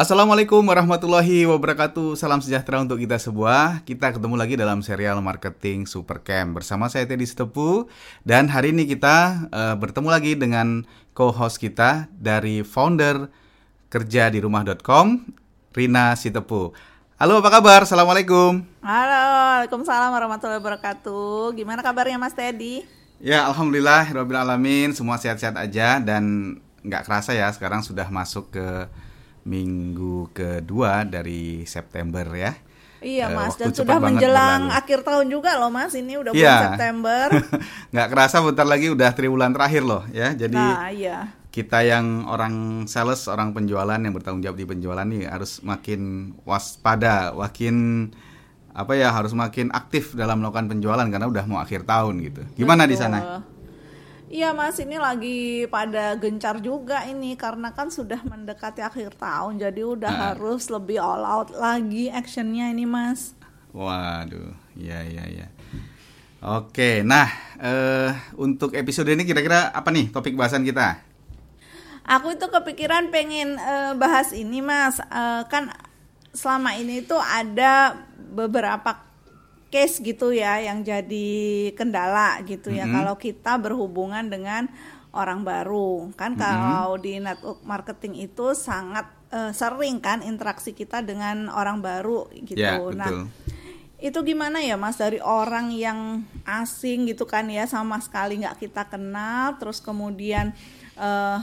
Assalamualaikum warahmatullahi wabarakatuh. Salam sejahtera untuk kita semua. Kita ketemu lagi dalam serial marketing Supercamp bersama saya Teddy Setepu dan hari ini kita uh, bertemu lagi dengan co-host kita dari founder kerja di rumah.com Rina Sitepu. Halo, apa kabar? Assalamualaikum. Halo, Waalaikumsalam warahmatullahi wabarakatuh. Gimana kabarnya Mas Teddy? Ya, alhamdulillah, alamin, semua sehat-sehat aja dan nggak kerasa ya sekarang sudah masuk ke minggu kedua dari September ya. Iya uh, mas, dan sudah menjelang berlalu. akhir tahun juga loh mas, ini udah bulan ya. September. Nggak kerasa bentar lagi udah triwulan terakhir loh ya, jadi nah, iya. kita yang orang sales, orang penjualan yang bertanggung jawab di penjualan nih harus makin waspada, makin apa ya harus makin aktif dalam melakukan penjualan karena udah mau akhir tahun gitu. Gimana Betul. di sana? Iya mas, ini lagi pada gencar juga ini karena kan sudah mendekati akhir tahun, jadi udah nah. harus lebih all out lagi actionnya ini mas. Waduh, iya iya iya. Oke, nah uh, untuk episode ini kira-kira apa nih topik bahasan kita? Aku itu kepikiran pengen uh, bahas ini mas, uh, kan selama ini tuh ada beberapa case gitu ya yang jadi kendala gitu ya mm -hmm. kalau kita berhubungan dengan orang baru kan mm -hmm. kalau di network marketing itu sangat uh, sering kan interaksi kita dengan orang baru gitu yeah, ya, nah itu gimana ya mas dari orang yang asing gitu kan ya sama sekali nggak kita kenal terus kemudian uh,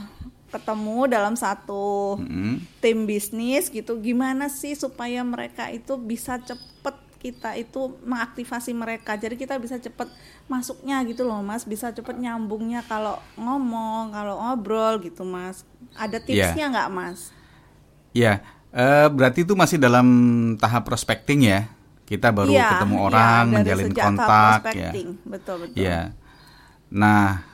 ketemu dalam satu mm -hmm. tim bisnis gitu gimana sih supaya mereka itu bisa cepet kita itu mengaktifasi mereka. Jadi kita bisa cepet masuknya gitu loh mas. Bisa cepet nyambungnya kalau ngomong kalau ngobrol gitu mas. Ada iya. tipsnya nggak yeah. mas? Iya. Yeah. uh, berarti itu masih dalam tahap prospecting ya? Kita baru yeah, ketemu iya, orang yeah, menjalin kontak ya. betul betul. Ya nah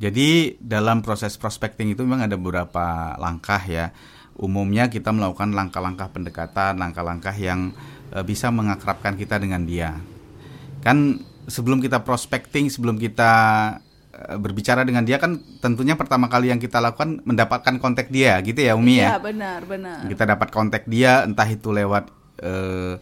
jadi dalam proses prospecting itu memang ada beberapa langkah ya. Umumnya kita melakukan langkah-langkah pendekatan langkah-langkah yang uh, bisa mengakrabkan kita dengan dia. Kan sebelum kita prospecting, sebelum kita uh, berbicara dengan dia kan tentunya pertama kali yang kita lakukan mendapatkan kontak dia gitu ya Umi ya. Iya, benar, benar. Kita dapat kontak dia entah itu lewat uh,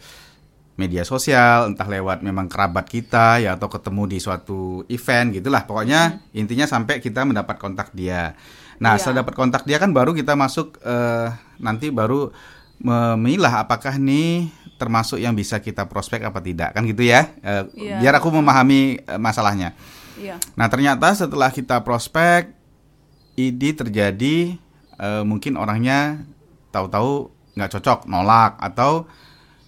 media sosial, entah lewat memang kerabat kita ya atau ketemu di suatu event gitulah. Pokoknya hmm. intinya sampai kita mendapat kontak dia. Nah, iya. setelah dapat kontak dia kan baru kita masuk uh, nanti baru memilah apakah nih termasuk yang bisa kita prospek apa tidak kan gitu ya e, yeah. biar aku memahami e, masalahnya yeah. nah ternyata setelah kita prospek ini terjadi e, mungkin orangnya tahu-tahu nggak cocok nolak atau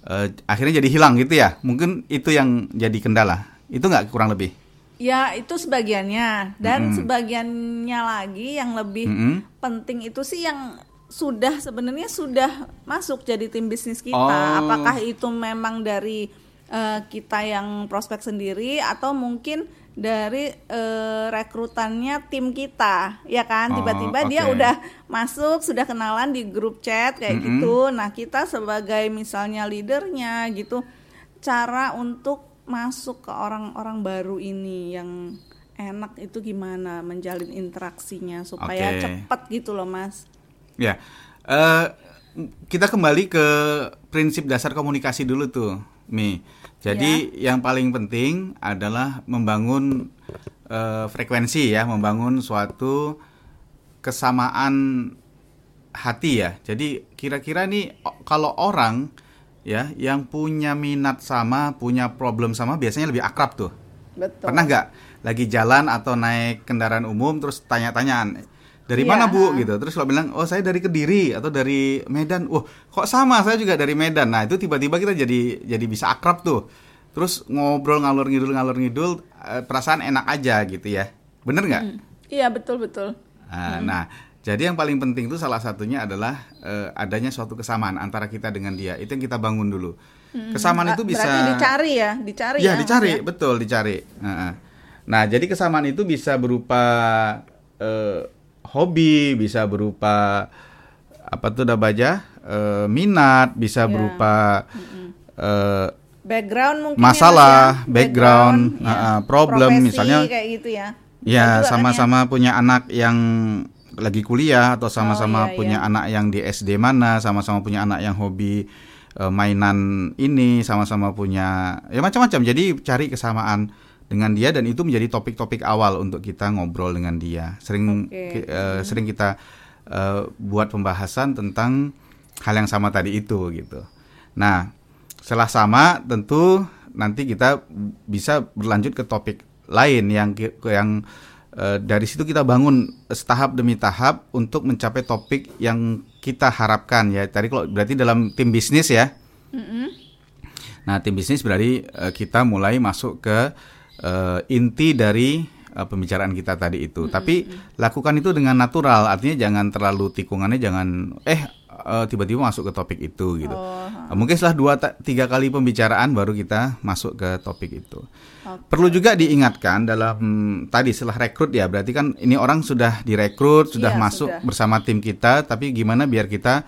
e, akhirnya jadi hilang gitu ya mungkin itu yang jadi kendala itu nggak kurang lebih Ya itu sebagiannya dan mm -hmm. sebagiannya lagi yang lebih mm -hmm. penting itu sih yang sudah sebenarnya sudah masuk jadi tim bisnis kita. Oh. Apakah itu memang dari uh, kita yang prospek sendiri atau mungkin dari uh, rekrutannya tim kita, ya kan? Oh, Tiba-tiba oh, okay. dia udah masuk, sudah kenalan di grup chat kayak mm -hmm. gitu. Nah kita sebagai misalnya leadernya gitu, cara untuk masuk ke orang-orang baru ini yang enak itu gimana menjalin interaksinya supaya okay. cepat gitu loh, Mas. Ya, uh, kita kembali ke prinsip dasar komunikasi dulu tuh, Mi. Jadi ya. yang paling penting adalah membangun uh, frekuensi ya, membangun suatu kesamaan hati ya. Jadi kira-kira nih kalau orang ya yang punya minat sama, punya problem sama, biasanya lebih akrab tuh. Betul. Pernah nggak lagi jalan atau naik kendaraan umum terus tanya-tanyaan dari yeah. mana bu? Gitu. Terus kalau bilang oh saya dari kediri atau dari Medan. Wah kok sama? Saya juga dari Medan. Nah itu tiba-tiba kita jadi jadi bisa akrab tuh. Terus ngobrol ngalur ngidul ngalur ngidul eh, perasaan enak aja gitu ya. Bener nggak? Hmm. iya betul betul. Nah, hmm. nah jadi yang paling penting itu salah satunya adalah uh, adanya suatu kesamaan antara kita dengan dia. Itu yang kita bangun dulu. Hmm. kesamaan itu bisa Berarti dicari ya? Dicari ya, ya dicari. ya? betul dicari. Nah, nah jadi kesamaan itu bisa berupa uh, hobi, bisa berupa apa tuh udah baca e, minat, bisa yeah. berupa e, background mungkin masalah, ya, background, background ya. problem Profesi, misalnya kayak gitu ya. Ya, sama-sama kan ya. punya anak yang lagi kuliah atau sama-sama Oh, iya, punya iya. anak yang di SD mana, sama-sama punya anak yang hobi eh, mainan ini, sama-sama punya ya macam-macam. Jadi cari kesamaan dengan dia dan itu menjadi topik-topik awal untuk kita ngobrol dengan dia. Sering Oke. ki- eh, sering kita eh, buat pembahasan tentang hal yang sama tadi itu gitu. Nah, setelah sama tentu nanti kita bisa berlanjut ke topik lain yang yang eh, dari situ kita bangun setahap demi tahap untuk mencapai topik yang kita harapkan ya. Tadi kalau berarti dalam tim bisnis ya. Nah, tim bisnis berarti kita mulai masuk ke eh, inti dari eh, pembicaraan kita tadi itu. Tapi lakukan itu dengan natural, artinya jangan terlalu tikungannya jangan eh eh, tiba-tiba masuk ke topik itu gitu. Oh, Eh, Mungkin setelah dua tiga kali pembicaraan baru kita masuk ke topik itu. Oke. Perlu juga diingatkan dalam hmm, tadi setelah rekrut ya, berarti kan ini orang sudah direkrut, sudah Iya, masuk sudah. bersama tim kita, tapi gimana biar kita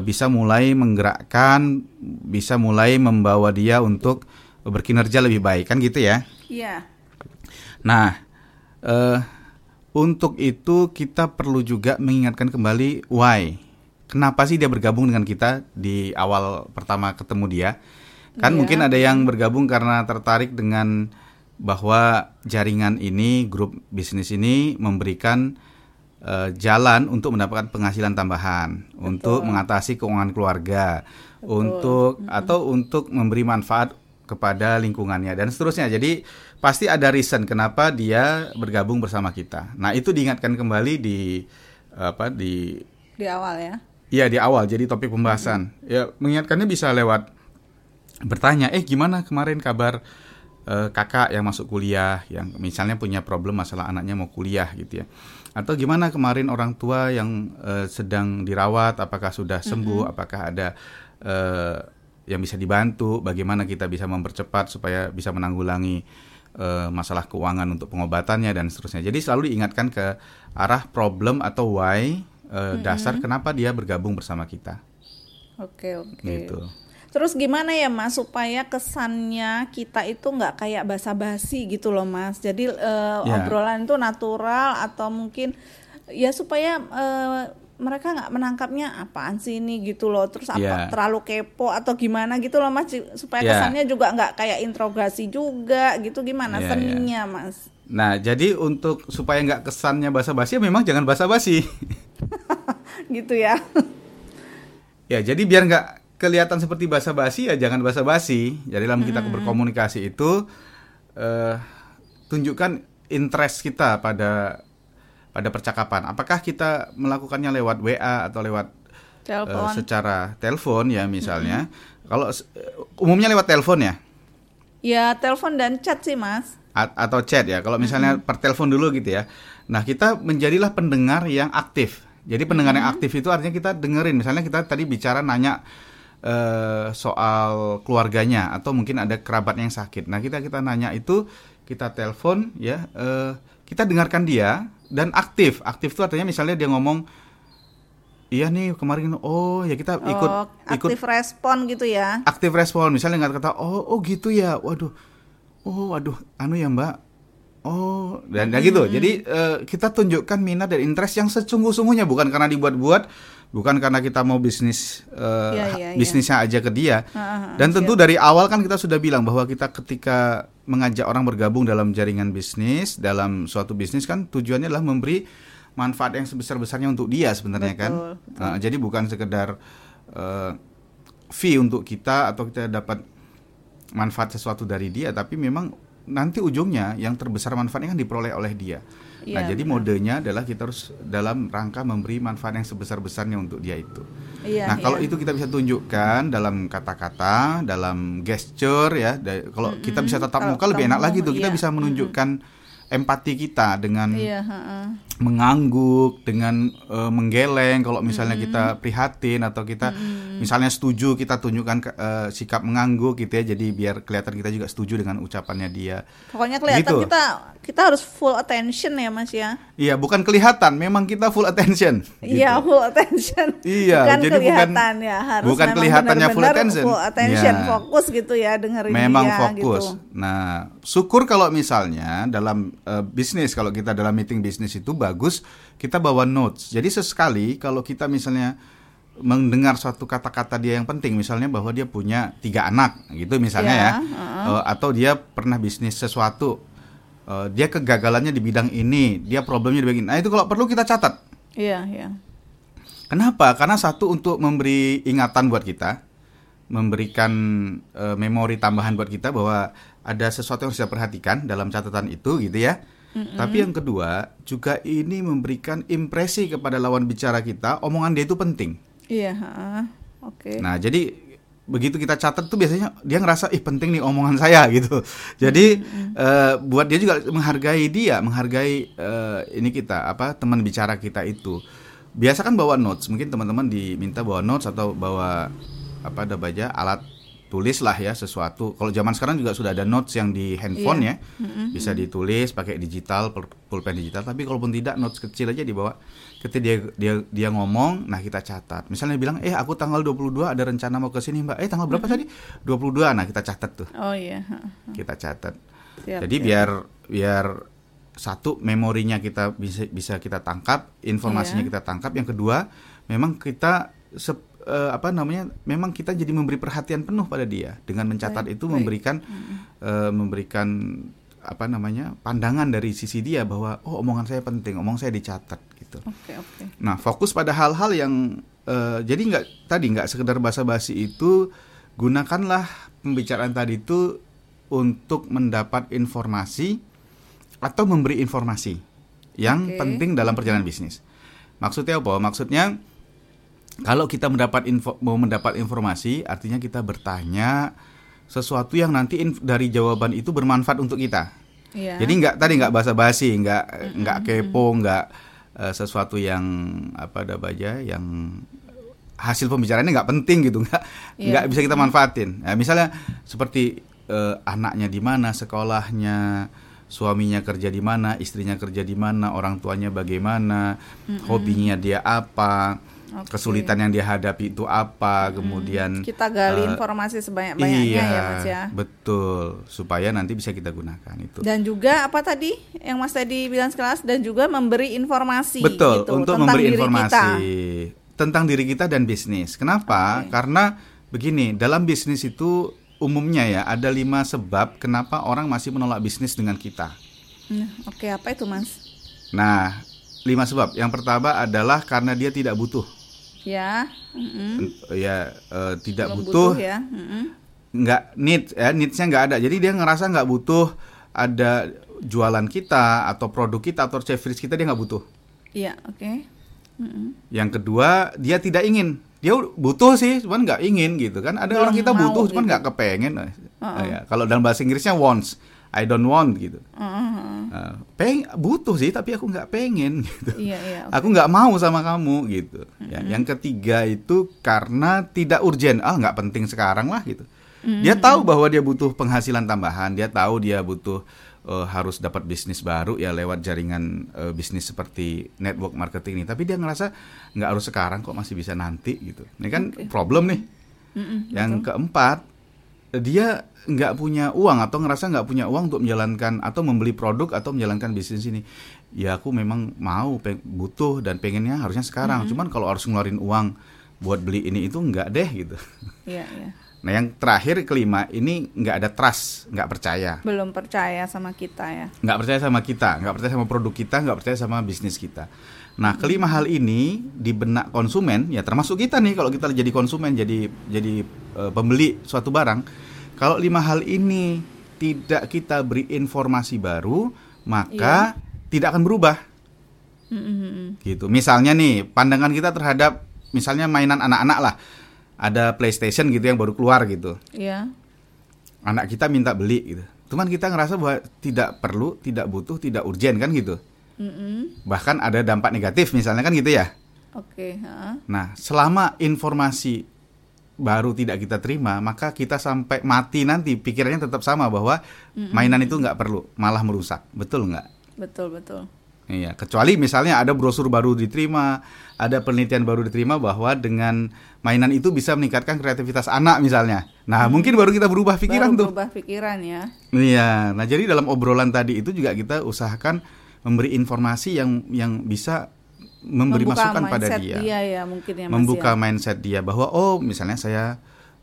bisa mulai menggerakkan, bisa mulai membawa dia untuk berkinerja lebih baik kan gitu ya. Iya. Nah, eh, untuk itu kita perlu juga mengingatkan kembali why. Kenapa sih dia bergabung dengan kita di awal pertama ketemu dia? Kan Iya. mungkin ada yang bergabung karena tertarik dengan bahwa jaringan ini, grup bisnis ini memberikan eh, jalan untuk mendapatkan penghasilan tambahan, untuk mengatasi keuangan keluarga, untuk atau untuk memberi manfaat kepada lingkungannya dan seterusnya. Jadi pasti ada reason kenapa dia bergabung bersama kita. Nah, itu diingatkan kembali di apa di Di awal ya. Iya di awal jadi topik pembahasan. Ya mengingatkannya bisa lewat bertanya, eh gimana kemarin kabar eh, kakak yang masuk kuliah, yang misalnya punya problem masalah anaknya mau kuliah gitu ya. Atau gimana kemarin orang tua yang eh, sedang dirawat, apakah sudah sembuh, apakah ada eh, yang bisa dibantu, bagaimana kita bisa mempercepat supaya bisa menanggulangi eh, masalah keuangan untuk pengobatannya dan seterusnya. Jadi selalu diingatkan ke arah problem atau why eh, dasar kenapa dia bergabung bersama kita. Oke, oke. Gitu. Terus gimana ya Mas supaya kesannya kita itu nggak kayak basa-basi gitu loh Mas. Jadi eh, Ya. obrolan itu natural atau mungkin ya supaya eh, mereka nggak menangkapnya apaan sih ini gitu loh. Terus apa Ya. terlalu kepo atau gimana gitu loh Mas supaya Ya. kesannya juga nggak kayak interogasi juga gitu gimana Ya, ya. seninya Mas. Nah, jadi untuk supaya nggak kesannya basa-basi, ya memang jangan basa-basi. gitu ya. ya, jadi biar nggak kelihatan seperti basa-basi, ya jangan basa-basi. Jadi dalam kita berkomunikasi itu eh, tunjukkan interest kita pada pada percakapan. Apakah kita melakukannya lewat WA atau lewat eh, Telepon. secara telepon ya misalnya. Kalau eh, umumnya lewat telepon ya. Ya telepon dan chat sih Mas. A- atau chat ya. Kalau misalnya per telepon dulu gitu ya. Nah, kita menjadilah pendengar yang aktif. Jadi pendengar yang aktif itu artinya kita dengerin. Misalnya kita tadi bicara nanya eh, soal keluarganya atau mungkin ada kerabat yang sakit. Nah, kita kita nanya itu kita telepon ya, eh, kita dengarkan dia dan aktif. Aktif itu artinya misalnya dia ngomong Iya nih kemarin oh ya kita ikut oh, ikut aktif respon gitu ya. aktif respon. Misalnya nggak kata oh oh gitu ya. Waduh. Oh waduh. Anu ya mbak. Oh dan dan gitu. Jadi eh, kita tunjukkan minat dan interest yang sesungguh-sungguhnya bukan karena dibuat-buat bukan karena kita mau bisnis eh, Iya, ha- iya, bisnisnya aja ke dia. Ah, ah, dan tentu dari awal kan kita sudah bilang bahwa kita ketika mengajak orang bergabung dalam jaringan bisnis dalam suatu bisnis kan tujuannya adalah memberi manfaat yang sebesar-besarnya untuk dia sebenarnya kan. Betul, Nah, jadi bukan sekedar eh, fee untuk kita atau kita dapat manfaat sesuatu dari dia tapi memang nanti ujungnya yang terbesar manfaatnya kan diperoleh oleh dia. Nah, Iya, jadi modenya adalah kita harus dalam rangka memberi manfaat yang sebesar-besarnya untuk dia itu. Iya. nah, kalau iya. itu kita bisa tunjukkan dalam kata-kata, dalam gesture ya, da- kalau kita bisa tatap Kalau muka lebih enak lagi tuh. Kita iya. bisa menunjukkan empati kita dengan Iya, heeh. Mengangguk dengan eh, menggeleng kalau misalnya kita prihatin atau kita Misalnya setuju kita tunjukkan eh, sikap mengangguk gitu ya. Jadi biar kelihatan kita juga setuju dengan ucapannya dia. Pokoknya kelihatan Gitu. kita kita harus full attention ya Mas ya. Iya, bukan kelihatan, memang kita full attention. Iya, gitu. full attention. Iya, bukan jadi bukan- kelihatan ya, harus bukan kelihatannya full attention. Full attention, Iya. fokus gitu ya dengerin Memang dia fokus. gitu. Nah, syukur kalau misalnya dalam eh, bisnis kalau kita dalam meeting bisnis itu bagus kita bawa notes. Jadi sesekali kalau kita misalnya mendengar suatu kata-kata dia yang penting, misalnya bahwa dia punya tiga anak, gitu misalnya Ya, ya, Eh, atau dia pernah bisnis sesuatu, eh, dia kegagalannya di bidang ini, dia problemnya di bidang ini. Nah itu kalau perlu kita catat. Iya, iya. Kenapa? Karena satu untuk memberi ingatan buat kita, memberikan eh, memori tambahan buat kita bahwa ada sesuatu yang harus kita perhatikan dalam catatan itu gitu ya. Tapi yang kedua juga ini memberikan impresi kepada lawan bicara kita, omongan dia itu penting. Iya, heeh. Oke. Nah, jadi begitu kita catat tuh biasanya dia ngerasa ih penting nih omongan saya gitu. Jadi eh, buat dia juga menghargai dia, menghargai eh, ini kita apa teman bicara kita itu. Biasa kan bawa notes, mungkin teman-teman diminta bawa notes atau bawa apa ada baja alat tulis lah ya sesuatu. Kalau zaman sekarang juga sudah ada notes yang di handphone ya, bisa ditulis pakai digital, pul- pulpen digital. Tapi kalaupun tidak notes kecil aja dibawa. Ketika dia dia dia ngomong, nah kita catat. Misalnya bilang, eh aku tanggal 22 ada rencana mau ke sini mbak. Eh tanggal berapa tadi? 22. Nah kita catat tuh, Oh iya, heeh. kita catat. Siap, Jadi siap. biar biar satu memorinya kita bisa bisa kita tangkap, informasinya Iya. kita tangkap. Yang kedua, memang kita sep- eh, apa namanya? Memang kita jadi memberi perhatian penuh pada dia dengan mencatat Baik, itu baik. memberikan eh, memberikan apa namanya? pandangan dari sisi dia bahwa oh omongan saya penting, omong saya dicatat gitu. Oke, oke. Nah, fokus pada hal-hal yang eh, jadi nggak tadi nggak sekedar basa-basi itu gunakanlah pembicaraan tadi itu untuk mendapat informasi atau memberi informasi yang Oke. penting dalam perjalanan bisnis. Maksudnya apa? Maksudnya kalau kita mendapat info, mau mendapat informasi, artinya kita bertanya sesuatu yang nanti inf- dari jawaban itu bermanfaat untuk kita. Iya. Jadi nggak tadi nggak basa-basi, nggak nggak kepo, nggak eh, sesuatu yang apa ada baja yang hasil pembicaraannya nggak penting gitu, nggak Iya. nggak bisa kita manfaatin. Nah, misalnya seperti eh, anaknya di mana, sekolahnya, suaminya kerja di mana, istrinya kerja di mana, orang tuanya bagaimana, hobinya dia apa, Oke. kesulitan yang dia hadapi itu apa, kemudian kita gali eh, informasi sebanyak-banyaknya iya, ya Mas ya. betul, supaya nanti bisa kita gunakan itu. Dan juga apa tadi yang Mas tadi bilang sekelas dan juga memberi informasi Betul, gitu, untuk tentang memberi diri informasi kita. tentang diri kita dan bisnis. Kenapa? Oke. Karena begini, dalam bisnis itu umumnya ya ada lima sebab kenapa orang masih menolak bisnis dengan kita. Nah, Oke, apa itu Mas? Nah, lima sebab. Yang pertama adalah karena dia tidak butuh, Ya, mm-mm. ya eh, tidak Belum butuh, ya. mm-mm. nggak need, ya needsnya nggak ada. Jadi dia ngerasa nggak butuh ada jualan kita atau produk kita atau service kita dia nggak butuh. Iya, oke. Mm-mm. Yang kedua, dia tidak ingin. Dia butuh sih, cuman nggak ingin gitu kan. Ada Belum orang kita butuh, cuman gitu. nggak kepengen. Nah, Uh-uh. ya. Kalau dalam bahasa Inggrisnya wants, I don't want gitu. Uh-uh. Nah, peng, butuh sih, tapi aku nggak pengen gitu. Iya, iya. oke. Aku nggak mau sama kamu gitu. Ya, yang ketiga itu karena tidak urgent. Ah, nggak penting sekarang lah gitu. Dia tahu bahwa dia butuh penghasilan tambahan. Dia tahu dia butuh eh, harus dapat bisnis baru ya lewat jaringan eh, bisnis seperti network marketing ini. Tapi dia ngerasa nggak harus sekarang kok masih bisa nanti gitu. Ini kan problem nih. Mm-mm, Yang keempat, dia nggak punya uang atau ngerasa nggak punya uang untuk menjalankan atau membeli produk atau menjalankan bisnis ini. Ya aku memang mau, peng- butuh dan pengennya harusnya sekarang. Cuman kalau harus ngeluarin uang buat beli ini itu nggak deh gitu. Iya, iya. Nah yang terakhir kelima ini nggak ada trust, nggak percaya, Belum percaya sama kita ya. nggak percaya sama kita, nggak percaya sama produk kita, nggak percaya sama bisnis kita. Nah kelima hal ini di benak konsumen, ya termasuk kita nih kalau kita jadi konsumen, jadi jadi eh, pembeli suatu barang. Kalau lima hal ini tidak kita beri informasi baru, maka tidak akan berubah. Mm-mm. Gitu. Misalnya nih pandangan kita terhadap misalnya mainan anak-anak lah, ada PlayStation gitu yang baru keluar gitu. Iya. anak kita minta beli gitu. Cuman kita ngerasa bahwa tidak perlu, tidak butuh, tidak urgen kan gitu. Mm-mm. Bahkan ada dampak negatif misalnya kan gitu ya. Oke, heeh. Nah, selama informasi baru tidak kita terima, maka kita sampai mati nanti pikirannya tetap sama bahwa mainan itu nggak perlu, malah merusak. Betul nggak? Betul betul. Iya, kecuali misalnya ada brosur baru diterima, ada penelitian baru diterima bahwa dengan mainan itu bisa meningkatkan kreativitas anak misalnya. Nah, mungkin baru kita berubah pikiran Baru tuh. berubah pikiran ya. Iya, nah jadi dalam obrolan tadi itu juga kita usahakan memberi informasi yang yang bisa memberi Membuka masukan pada mindset dia, ya mungkin ya Mas membuka ya. mindset dia bahwa oh misalnya saya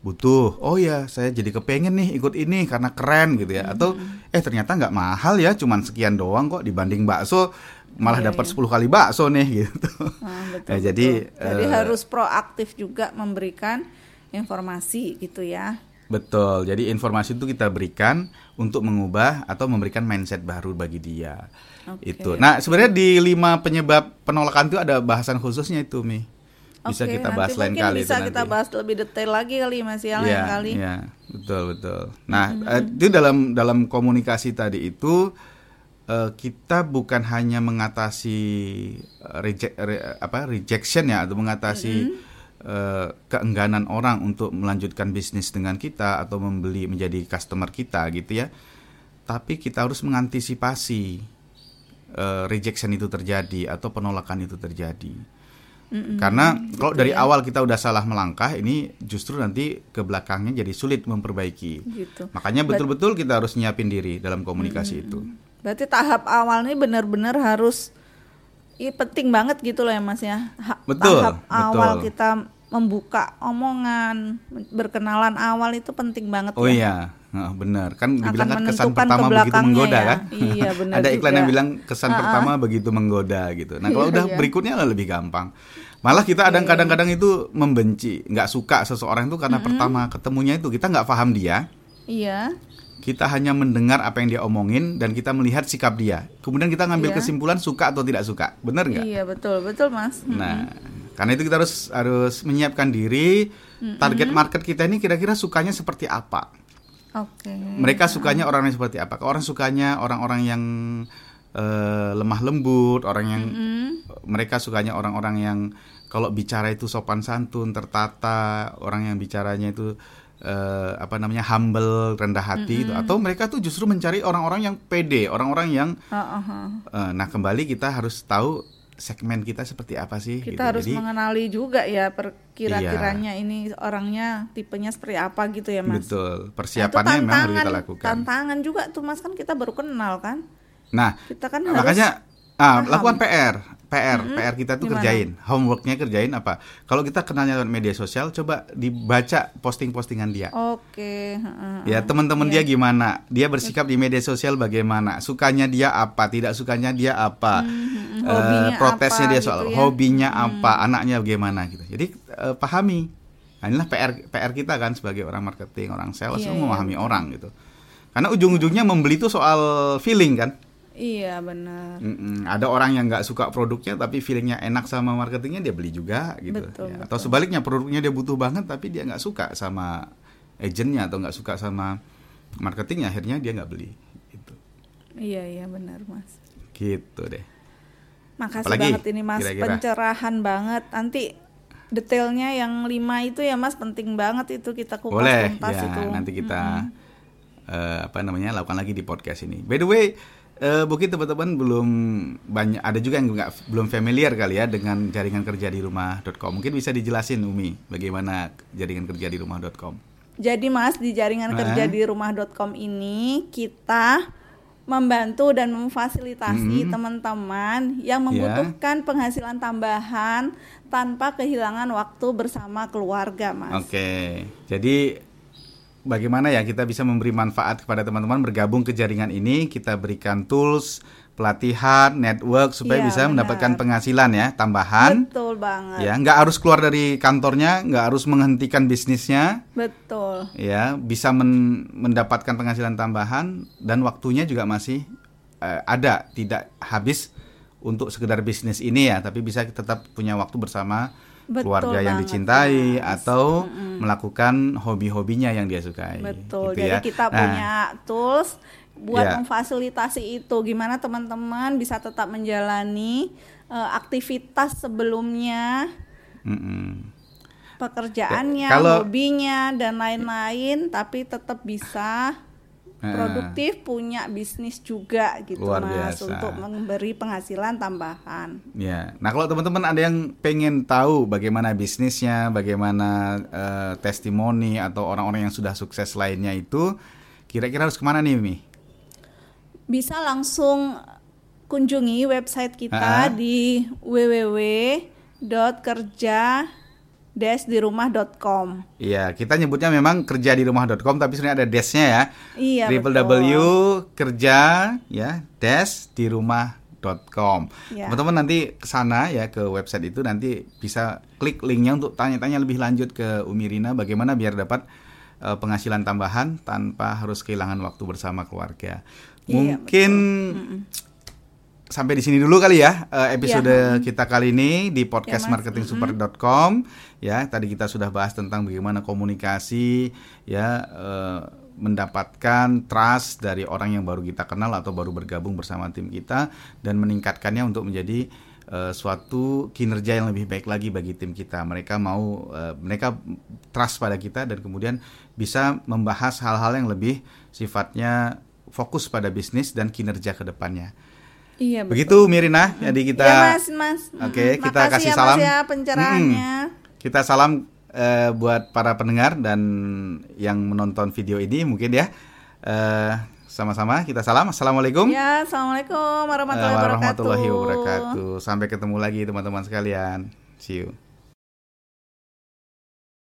butuh, oh ya saya jadi kepengen nih ikut ini karena keren gitu ya, atau Mm-hmm. eh ternyata nggak mahal ya, cuman sekian doang kok dibanding bakso malah Iya, dapat iya. 10 kali bakso nih gitu. Ah, betul, Ya, jadi, betul. jadi eh, harus proaktif juga memberikan informasi gitu ya. Betul. Jadi informasi itu kita berikan untuk mengubah atau memberikan mindset baru bagi dia. Oke. Itu. Nah, sebenarnya di lima penyebab penolakan itu ada bahasan khususnya itu, Mi. Bisa Oke, kita bahas lain mungkin kali bisa itu kita nanti. bahas lebih detail lagi kali Mas ya lain Iya, kali. iya, betul, betul. Nah, eh, itu dalam dalam komunikasi tadi itu eh, kita bukan hanya mengatasi reject re- apa rejection ya atau mengatasi eh, keengganan orang untuk melanjutkan bisnis dengan kita atau membeli menjadi customer kita gitu ya. Tapi kita harus mengantisipasi eh, rejection itu terjadi atau penolakan itu terjadi. Karena kalau dari awal kita udah salah melangkah, ini justru nanti ke belakangnya jadi sulit memperbaiki. Gitu. Makanya betul-betul kita harus nyiapin diri dalam komunikasi itu. Berarti tahap awal ini benar-benar harus i penting banget gitu loh ya Mas ya. Ha- Betul, tahap awal betul. kita membuka omongan, berkenalan awal itu penting banget Oh ya. iya, Nah, benar. Kan dibilang kan kesan pertama ke begitu menggoda ya. kan? Iya, benar Ada iklan juga. yang bilang kesan Ah, ah. pertama begitu menggoda gitu. Nah, kalau Iya, udah iya. berikutnya lah lebih gampang. Malah kita ada kadang-kadang itu membenci, nggak suka seseorang itu karena pertama ketemunya itu kita nggak paham dia, Iya. Kita hanya mendengar apa yang dia omongin dan kita melihat sikap dia. Kemudian kita ngambil Iya. kesimpulan suka atau tidak suka. Benar nggak? Iya, betul, betul Mas. Nah, karena itu kita harus harus menyiapkan diri. Target market kita ini kira-kira sukanya seperti apa? Oke. Mereka sukanya orang yang seperti apa? Orang sukanya orang-orang yang eh, lemah lembut, orang yang mereka sukanya orang-orang yang kalau bicara itu sopan santun, tertata, orang yang bicaranya itu eh, apa namanya humble, rendah hati itu. Atau mereka tuh justru mencari orang-orang yang pede, orang-orang yang Ah, ah, ah. eh, nah kembali kita harus tahu segmen kita seperti apa sih Kita gitu. harus Jadi mengenali juga ya perkira-kiranya ini orangnya tipenya seperti apa gitu ya Mas. betul Nah, persiapannya memang harus kita lakukan. Tantangan juga tuh Mas kan kita baru kenal kan. Nah, Kita kan harus makanya ah, paham. lakukan PR, PR, PR kita tuh Gimana? kerjain, homeworknya kerjain apa? Kalau kita kenalnya lewat media sosial, coba dibaca posting-postingan dia. Oke, heeh. Ya teman-teman dia gimana? Dia bersikap di media sosial bagaimana? Sukanya dia apa? Tidak sukanya dia apa? Hmm, Eh, hobinya protesnya apa dia soal gitu ya. hobinya apa? Anaknya bagaimana gitu. Jadi eh, pahami. Nah, inilah PR PR kita kan sebagai orang marketing, orang sales, Iya, itu iya, memahami orang gitu. Karena ujung-ujungnya membeli itu soal feeling kan. Iya benar. Mm-mm. Ada orang yang nggak suka produknya tapi feelingnya enak sama marketingnya dia beli juga gitu. Betul, Ya, Atau sebaliknya produknya dia butuh banget tapi dia nggak suka sama agentnya atau nggak suka sama marketingnya akhirnya dia nggak beli. Gitu. Iya iya benar Mas. Gitu deh. Makasih Apalagi banget ini Mas kira-kira? pencerahan banget. Nanti detailnya yang lima itu ya Mas penting banget itu kita kupas Boleh tuntas ya itu. nanti kita eh, apa namanya lakukan lagi di podcast ini. By the way, eh, mungkin teman-teman belum banyak ada juga yang nggak belum familiar kali ya dengan jaringan kerja di rumah.com. Mungkin bisa dijelasin Umi bagaimana jaringan kerja di rumah.com. Jadi Mas di jaringan kerja di rumah.com ini kita membantu dan memfasilitasi Mm-hmm. teman-teman yang Ya. membutuhkan penghasilan tambahan tanpa kehilangan waktu bersama keluarga, Mas. Oke, jadi bagaimana ya kita bisa memberi manfaat kepada teman-teman bergabung ke jaringan ini? Kita berikan tools, pelatihan, network supaya Iya, bisa benar. mendapatkan penghasilan ya, tambahan. Betul banget. Ya, nggak harus keluar dari kantornya, nggak harus menghentikan bisnisnya, Betul. ya, bisa men- mendapatkan penghasilan tambahan dan waktunya juga masih eh, ada, tidak habis untuk sekedar bisnis ini ya, tapi bisa tetap punya waktu bersama Betul keluarga yang dicintai Mas. atau melakukan hobi-hobinya yang dia sukai. Betul. gitu Jadi ya. kita Nah, punya tools buat Ya. memfasilitasi itu. Gimana teman-teman bisa tetap menjalani eh, aktivitas sebelumnya. mm-mm. pekerjaannya, Ya, kalau- hobinya dan lain-lain tapi tetap bisa. Produktif punya bisnis juga gitu Luar Mas biasa. untuk memberi penghasilan tambahan. Ya, nah kalau teman-teman ada yang pengen tahu bagaimana bisnisnya, bagaimana eh, testimoni atau orang-orang yang sudah sukses lainnya itu, kira-kira harus ke mana nih, Mi? Bisa langsung kunjungi website kita di www.kerja dirumah.com. Iya, kita nyebutnya memang kerja di rumah.com tapi sebenarnya ada dash-nya ya. Iya, www kerja ya dash di rumah.com. Iya. Teman-teman nanti ke sana ya ke website itu nanti bisa klik linknya untuk tanya-tanya lebih lanjut ke Umi Rina bagaimana biar dapat eh, penghasilan tambahan tanpa harus kehilangan waktu bersama keluarga. Iya, Mungkin sampai di sini dulu kali ya eh, episode Iya, kita kali ini di podcast Ya, marketingsuper.com ya tadi kita sudah bahas tentang bagaimana komunikasi ya eh, mendapatkan trust dari orang yang baru kita kenal atau baru bergabung bersama tim kita dan meningkatkannya untuk menjadi eh, suatu kinerja yang lebih baik lagi bagi tim kita. Mereka mau mereka trust pada kita dan kemudian bisa membahas hal-hal yang lebih sifatnya fokus pada bisnis dan kinerja ke depannya. Iya betul. Begitu Mirina, jadi kita Iya Mas, Mas. Oke, Mm, kita makasih kasih ya, salam. Mas ya pencerahannya. kita salam eh, buat para pendengar dan yang menonton video ini mungkin ya. Eh, sama-sama kita salam. Assalamualaikum Ya, assalamualaikum warahmatullahi, warahmatullahi wabarakatuh. Sampai ketemu lagi teman-teman sekalian. See you.